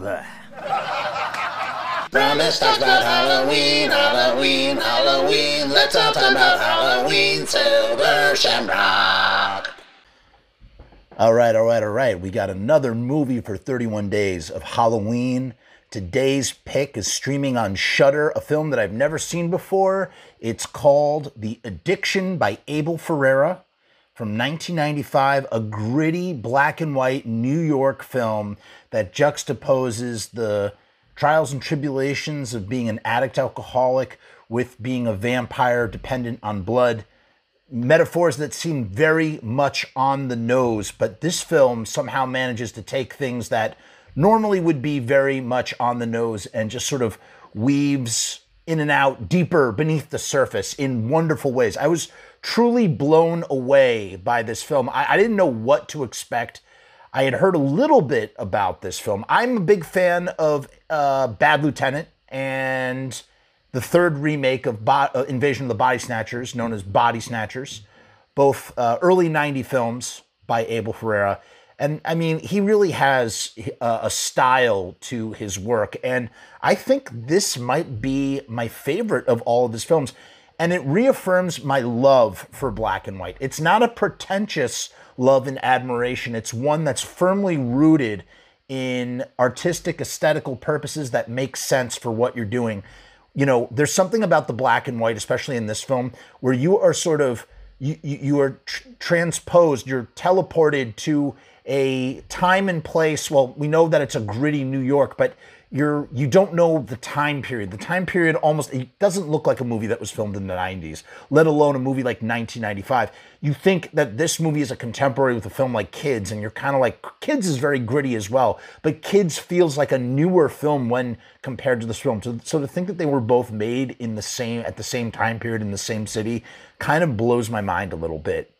bleh. Promise talks about Halloween, Halloween, Halloween. Let's all talk about Halloween, Silver Shamrock. All right, all right, all right. We got another movie for 31 days of Halloween. Today's pick is streaming on Shudder, a film that I've never seen before. It's called The Addiction by Abel Ferrara from 1995, a gritty black and white New York film that juxtaposes the trials and tribulations of being an addict alcoholic with being a vampire dependent on blood. Metaphors that seem very much on the nose, but this film somehow manages to take things that normally would be very much on the nose and just sort of weaves in and out deeper beneath the surface in wonderful ways. I was truly blown away by this film. I, I didn't know what to expect. I had heard a little bit about this film. I'm a big fan of uh, Bad Lieutenant and the third remake of Bo- uh, Invasion of the Body Snatchers, known as Body Snatchers, both uh, early 90 films by Abel Ferrara. And I mean, he really has uh, a style to his work. And I think this might be my favorite of all of his films. And it reaffirms my love for black and white. It's not a pretentious love and admiration, it's one that's firmly rooted in artistic, aesthetical purposes that make sense for what you're doing you know, there's something about the black and white, especially in this film, where you are sort of you you are tr- transposed, you're teleported to a time and place. Well, we know that it's a gritty New York, but you're you don't know the time period. The time period almost it doesn't look like a movie that was filmed in the 90s, let alone a movie like 1995. You think that this movie is a contemporary with a film like Kids, and you're kind of like Kids is very gritty as well, but Kids feels like a newer film when compared to this film. So, so to think that they were both made in the same at the same time period in the same city kind of blows my mind a little bit.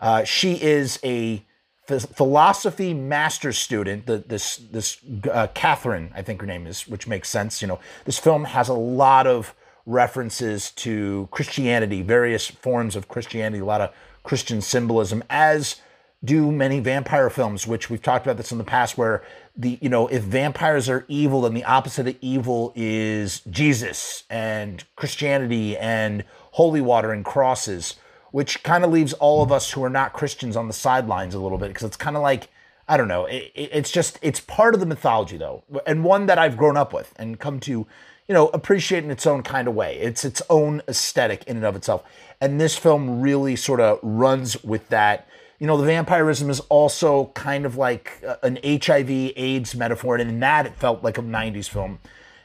Uh, she is a philosophy master's student, the, this this uh, Catherine, I think her name is, which makes sense. You know, this film has a lot of references to Christianity, various forms of Christianity, a lot of Christian symbolism, as do many vampire films, which we've talked about this in the past, where the you know if vampires are evil, then the opposite of evil is Jesus and Christianity and holy water and crosses which kind of leaves all of us who are not Christians on the sidelines a little bit because it's kind of like I don't know. It, it's just it's part of the mythology though, and one that I've grown up with and come to, you know, appreciate in its own kind of way. It's its own aesthetic in and of itself, and this film really sort of runs with that. You know, the vampirism is also kind of like an HIV/AIDS metaphor, and in that it felt like a '90s film.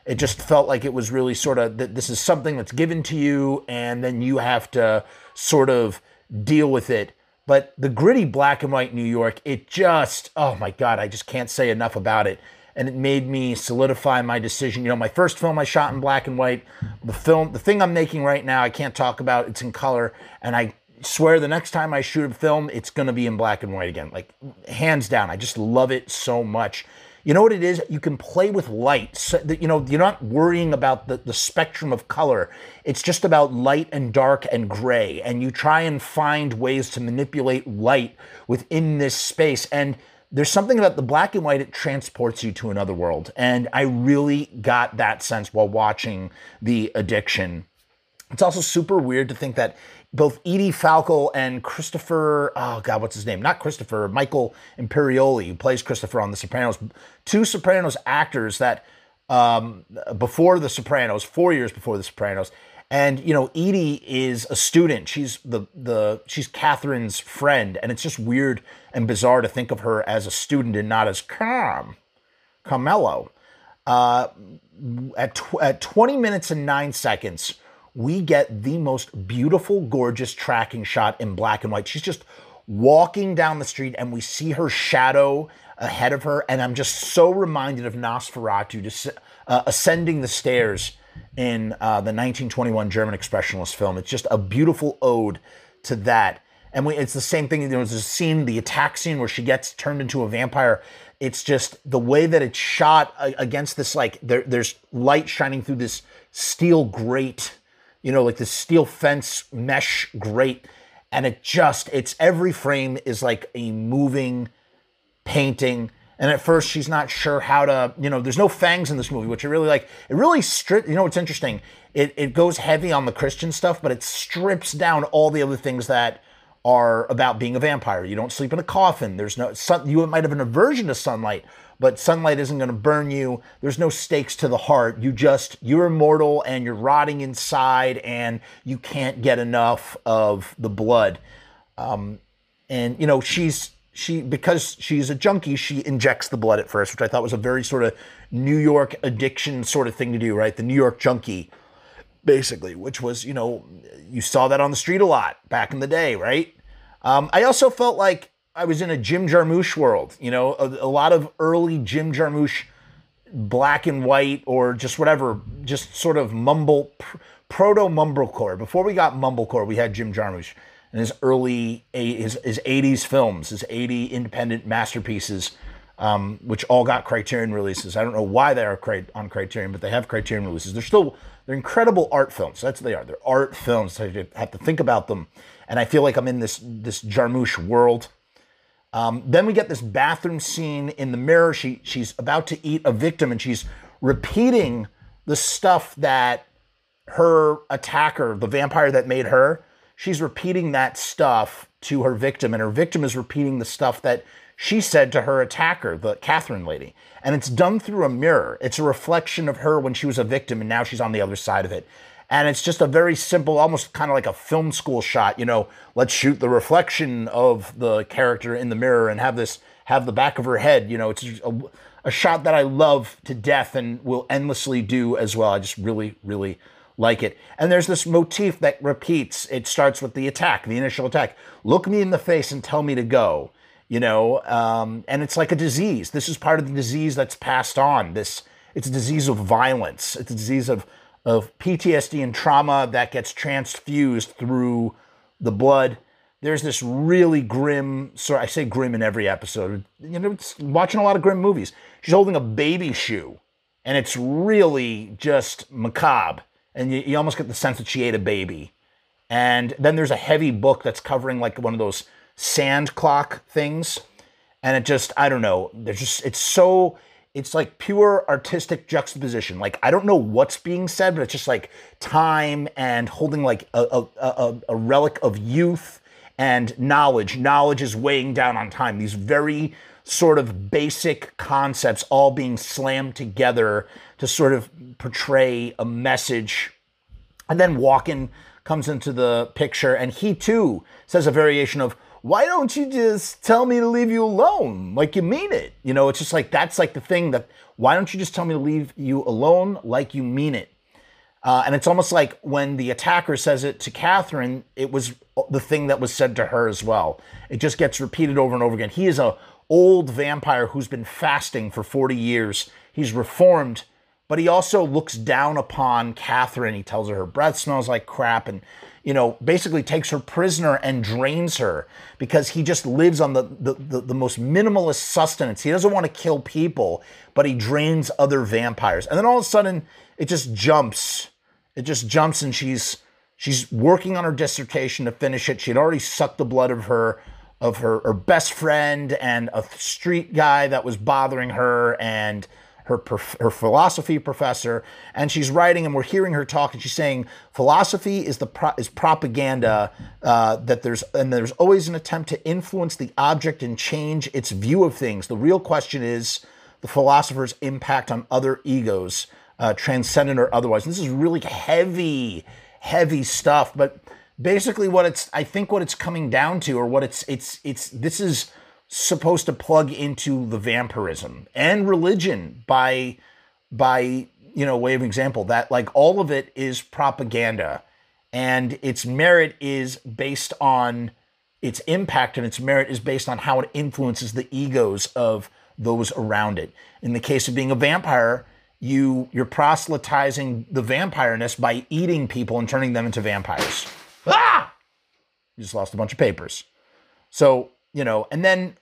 It just felt like it was really sort of that this is something that's given to you, and then you have to sort of deal with it. But the gritty black and white New York, it just, oh my God, I just can't say enough about it. And it made me solidify my decision. You know, my first film I shot in black and white. The film, the thing I'm making right now, I can't talk about. It's in color. And I swear the next time I shoot a film, it's going to be in black and white again. Like, hands down. I just love it so much. You know what it is? You can play with light. So that, you know, you're not worrying about the, the spectrum of color. It's just about light and dark and gray. And you try and find ways to manipulate light within this space. And there's something about the black and white, it transports you to another world. And I really got that sense while watching The Addiction. It's also super weird to think that both Edie Falco and Christopher, oh God, what's his name? Not Christopher, Michael Imperioli, who plays Christopher on The Sopranos, two Sopranos actors that um, before The Sopranos, four years before The Sopranos, and you know, Edie is a student. She's the the she's Catherine's friend, and it's just weird and bizarre to think of her as a student and not as Cam, Carmela. Uh, at tw- at 20 minutes and nine seconds, we get the most beautiful, gorgeous tracking shot in black and white. She's just walking down the street and we see her shadow ahead of her. And I'm just so reminded of Nosferatu just, uh, ascending the stairs in uh, the 1921 German expressionist film. It's just a beautiful ode to that. And we, it's the same thing. There was a scene, the attack scene, where she gets turned into a vampire. It's just the way that it's shot against this, like there, there's light shining through this steel grate you know, like the steel fence mesh grate. And it just, it's every frame is like a moving painting. And at first, she's not sure how to, you know, there's no fangs in this movie, which I really like. It really strip, you know, what's interesting. It, it goes heavy on the Christian stuff, but it strips down all the other things that are about being a vampire. You don't sleep in a coffin. There's no sun. You might have an aversion to sunlight, but sunlight isn't going to burn you. There's no stakes to the heart. You just you're immortal and you're rotting inside, and you can't get enough of the blood. Um, and you know she's she because she's a junkie, she injects the blood at first, which I thought was a very sort of New York addiction sort of thing to do, right? The New York junkie basically, which was, you know, you saw that on the street a lot back in the day, right? Um, I also felt like I was in a Jim Jarmusch world, you know, a, a lot of early Jim Jarmusch black and white or just whatever, just sort of mumble, pr- proto mumblecore. Before we got mumblecore, we had Jim Jarmusch and his early, his, his 80s films, his 80 independent masterpieces. Um, which all got Criterion releases. I don't know why they are on Criterion, but they have Criterion releases. They're still they're incredible art films. That's what they are. They're art films. So you have to think about them. And I feel like I'm in this this Jarmusch world. Um, then we get this bathroom scene in the mirror. She she's about to eat a victim, and she's repeating the stuff that her attacker, the vampire that made her, she's repeating that stuff to her victim, and her victim is repeating the stuff that she said to her attacker, the Catherine lady. And it's done through a mirror. It's a reflection of her when she was a victim and now she's on the other side of it. And it's just a very simple, almost kind of like a film school shot. You know, let's shoot the reflection of the character in the mirror and have this, have the back of her head. You know, it's a, a shot that I love to death and will endlessly do as well. I just really, really like it. And there's this motif that repeats. It starts with the attack, the initial attack. Look me in the face and tell me to go you know um, and it's like a disease this is part of the disease that's passed on this it's a disease of violence it's a disease of of ptsd and trauma that gets transfused through the blood. There's this really grim sorry i say grim in every episode. You know watching a lot of grim movies. She's holding a baby shoe and it's really just macabre. And you, you almost get the sense that she ate a baby. And then there's a heavy book that's covering like one of those sand clock things. And it just, I don't know, there's just, it's so, it's like pure artistic juxtaposition. Like, I don't know what's being said, but it's just like time and holding like a, a, a, a relic of youth and knowledge. Knowledge is weighing down on time. These very sort of basic concepts all being slammed together to sort of portray a message. And then Walken comes into the picture and he too says a variation of, why don't you just tell me to leave you alone like you mean it? You know, it's just like that's like the thing that why don't you just tell me to leave you alone like you mean it? Uh, and it's almost like when the attacker says it to Catherine, it was the thing that was said to her as well. It just gets repeated over and over again. He is a old vampire who's been fasting for 40 years. He's reformed, but he also looks down upon Catherine. He tells her her breath smells like crap and you know, basically takes her prisoner and drains her because he just lives on the, the, the, the, most minimalist sustenance. He doesn't want to kill people, but he drains other vampires. And then all of a sudden, it just jumps. It just jumps, and she's she's working on her dissertation to finish it. She had already sucked the blood of her of her, her best friend and a street guy that was bothering her and her her philosophy professor, and she's writing, and we're hearing her talk, and she's saying philosophy is the pro- is propaganda uh, that there's and there's always an attempt to influence the object and change its view of things. The real question is the philosopher's impact on other egos, uh, transcendent or otherwise. And this is really heavy, heavy stuff, but basically what it's I think what it's coming down to, or what it's it's it's this is supposed to plug into the vampirism and religion by by you know way of example that like all of it is propaganda and its merit is based on its impact and its merit is based on how it influences the egos of those around it. In the case of being a vampire you you're proselytizing the vampireness by eating people and turning them into vampires. Ah! You just lost a bunch of papers. So you know, and then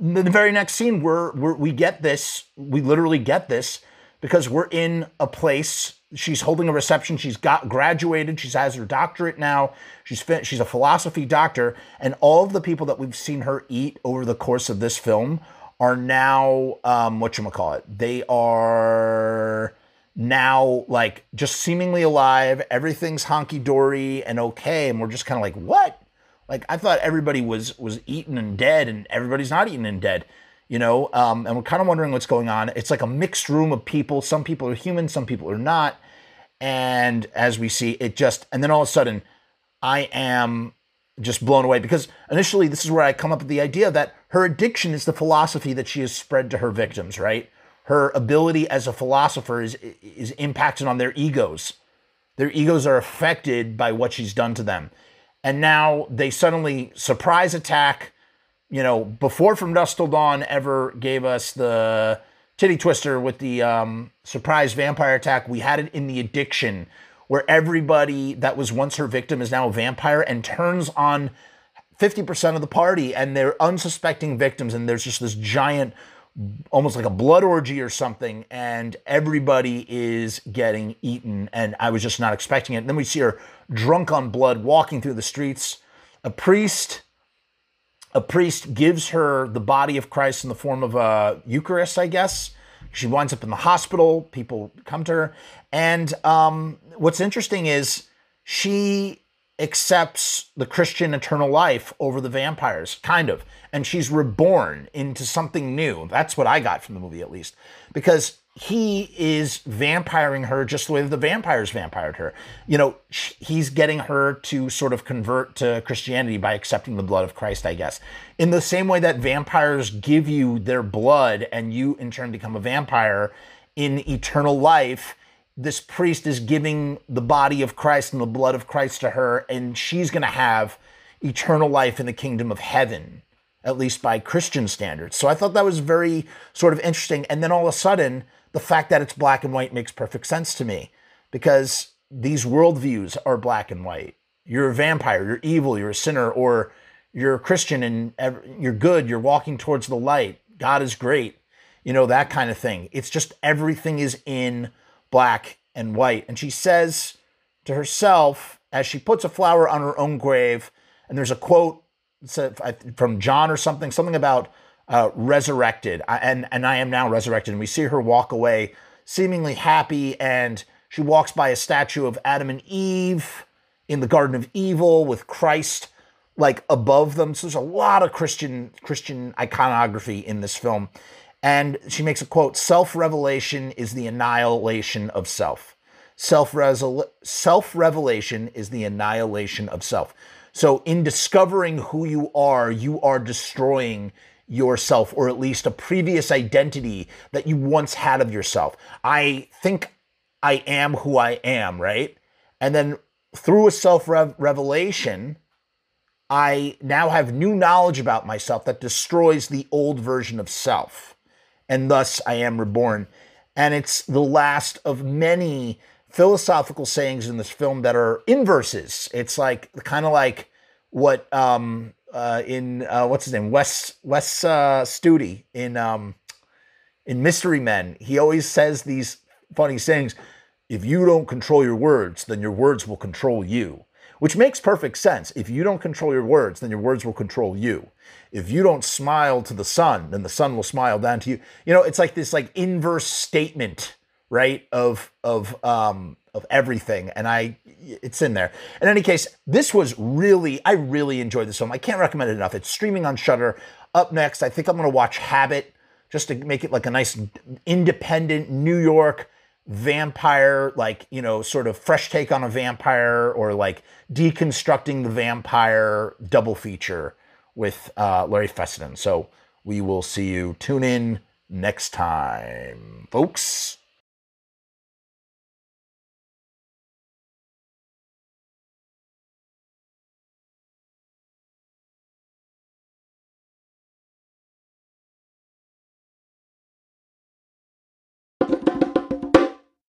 the very next scene, we're, we're we get this, we literally get this because we're in a place. She's holding a reception. She's got graduated. She has her doctorate now. She's fin- she's a philosophy doctor, and all of the people that we've seen her eat over the course of this film are now um, what you call it? They are now like just seemingly alive. Everything's honky dory and okay, and we're just kind of like, what? Like I thought everybody was was eaten and dead, and everybody's not eaten and dead. You know, um, and we're kind of wondering what's going on. It's like a mixed room of people. Some people are human, some people are not. And as we see, it just, and then all of a sudden, I am just blown away because initially this is where I come up with the idea that her addiction is the philosophy that she has spread to her victims, right? Her ability as a philosopher is is impacted on their egos. Their egos are affected by what she's done to them. And now they suddenly surprise attack. You know, before From Dusk Till Dawn ever gave us the titty twister with the um, surprise vampire attack, we had it in the addiction where everybody that was once her victim is now a vampire and turns on 50% of the party and they're unsuspecting victims and there's just this giant almost like a blood orgy or something and everybody is getting eaten and i was just not expecting it. And then we see her drunk on blood walking through the streets. A priest a priest gives her the body of christ in the form of a eucharist i guess. She winds up in the hospital people come to her. And um, what's interesting is she accepts the Christian eternal life over the vampires, kind of. And she's reborn into something new. That's what I got from the movie, at least. Because he is vampiring her just the way that the vampires vampired her. You know, he's getting her to sort of convert to Christianity by accepting the blood of Christ, I guess. In the same way that vampires give you their blood and you in turn become a vampire in eternal life this priest is giving the body of Christ and the blood of Christ to her, and she's going to have eternal life in the kingdom of heaven, at least by Christian standards. So I thought that was very sort of interesting. And then all of a sudden, the fact that it's black and white makes perfect sense to me because these worldviews are black and white. You're a vampire, you're evil, you're a sinner, or you're a Christian and you're good, you're walking towards the light. God is great, you know, that kind of thing. It's just everything is in black and white. And she says to herself, as she puts a flower on her own grave, and there's a quote from John or something, something about uh, resurrected, and, and I am now resurrected. And we see her walk away seemingly happy, and she walks by a statue of Adam and Eve in the Garden of Evil with Christ like above them. So there's a lot of Christian Christian iconography in this film. And she makes a quote self revelation is the annihilation of self. Self revelation is the annihilation of self. So, in discovering who you are, you are destroying yourself, or at least a previous identity that you once had of yourself. I think I am who I am, right? And then through a self revelation, I now have new knowledge about myself that destroys the old version of self and thus I am reborn. And it's the last of many philosophical sayings in this film that are inverses. It's like kind of like what um, uh, in uh, what's his name Wes Wes uh, Studi in um, in Mystery Men. He always says these funny sayings. If you don't control your words, then your words will control you which makes perfect sense. If you don't control your words, then your words will control you. If you don't smile to the sun, then the sun will smile down to you. You know, it's like this like inverse statement, right? Of of um of everything. And I it's in there. In any case, this was really I really enjoyed this film. I can't recommend it enough. It's streaming on Shudder. Up next, I think I'm gonna watch Habit just to make it like a nice independent New York vampire, like, you know, sort of fresh take on a vampire or like deconstructing the vampire double feature with uh, Larry Fessenden. So we will see you. Tune in next time, folks.